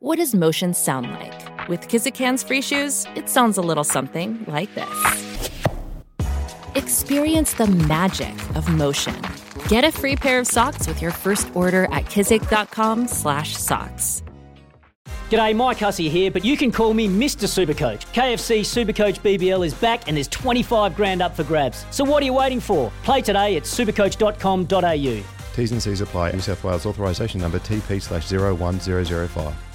What does motion sound like? With Kizik hands free shoes, it sounds a little something like this. Experience the magic of motion. Get a free pair of socks with your first order at kizik.com/socks. G'day, Mike Hussey here, but you can call me Mr. Supercoach. KFC Supercoach BBL is back and there's 25 grand up for grabs. So what are you waiting for? Play today at supercoach.com.au. T's and C's apply. New South Wales authorisation number TP slash 01005.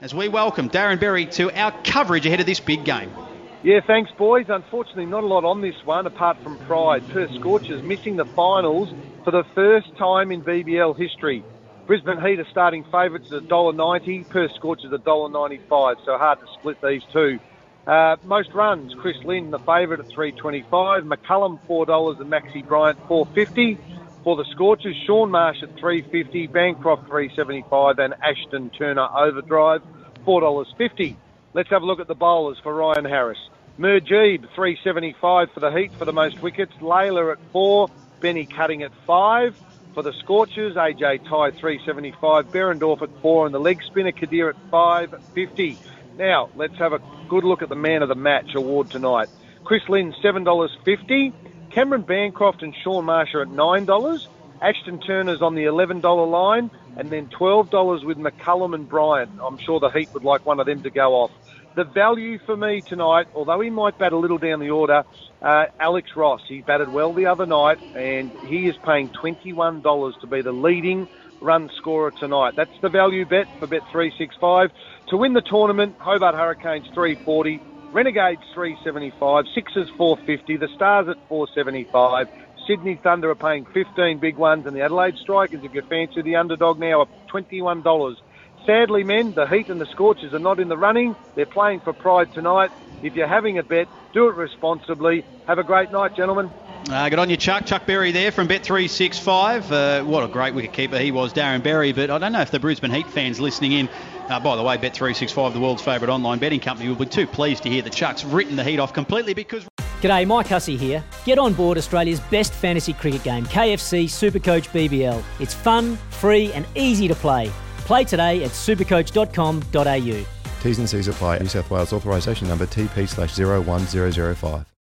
As we welcome Darren Berry to our coverage ahead of this big game. Yeah, thanks, boys. Unfortunately, not a lot on this one apart from pride. Perth Scorchers missing the finals for the first time in BBL history. Brisbane Heat are starting favourites at $1.90, Perth Scorchers at $1.95, so hard to split these two. Uh, most runs, Chris Lynn, the favourite at 325, McCullum $4 and Maxi Bryant 450 For the Scorchers, Shaun Marsh at 350, Bancroft 375 and Ashton Turner Overdrive $4.50. Let's have a look at the bowlers for Ryan Harris. Mujeeb 375 for the Heat for the most wickets, Lalor at 4, Benny Cutting at 5. For the Scorchers, AJ Tye 375, Behrendorff at 4 and the leg spinner Qadir at 550. Now, let's have a good look at the man of the match award tonight. Chris Lynn, $7.50. Cameron Bancroft and Shaun Marsh are at $9. Ashton Turner's on the $11 line, and then $12 with McCullum and Bryant. I'm sure the Heat would like one of them to go off. The value for me tonight, although he might bat a little down the order, uh, Alex Ross. He batted well the other night, and he is paying $21 to be the leading run scorer tonight. That's the value bet for Bet 365. To win the tournament, Hobart Hurricanes 340, Renegades 375, Sixers 450, the Stars at 475. Sydney Thunder are paying 15 big ones, and the Adelaide Strikers, if you fancy the underdog now, are $21. Sadly, men, the Heat and the Scorchers are not in the running. They're playing for pride tonight. If you're having a bet, do it responsibly. Have a great night, gentlemen. Uh, good on you, Chuck. Chuck Berry there from Bet365. Uh, what a great wicketkeeper he was, Darren Berry. But I don't know if the Brisbane Heat fans listening in, uh, by the way, Bet365, the world's favourite online betting company, will be too pleased to hear that Chuck's written the Heat off completely because. G'day, Mike Hussey here. Get on board Australia's best fantasy cricket game, KFC Supercoach BBL. It's fun, free, and easy to play. Play today at supercoach.com.au. T's and C's apply. New South Wales authorisation number TP slash 01005.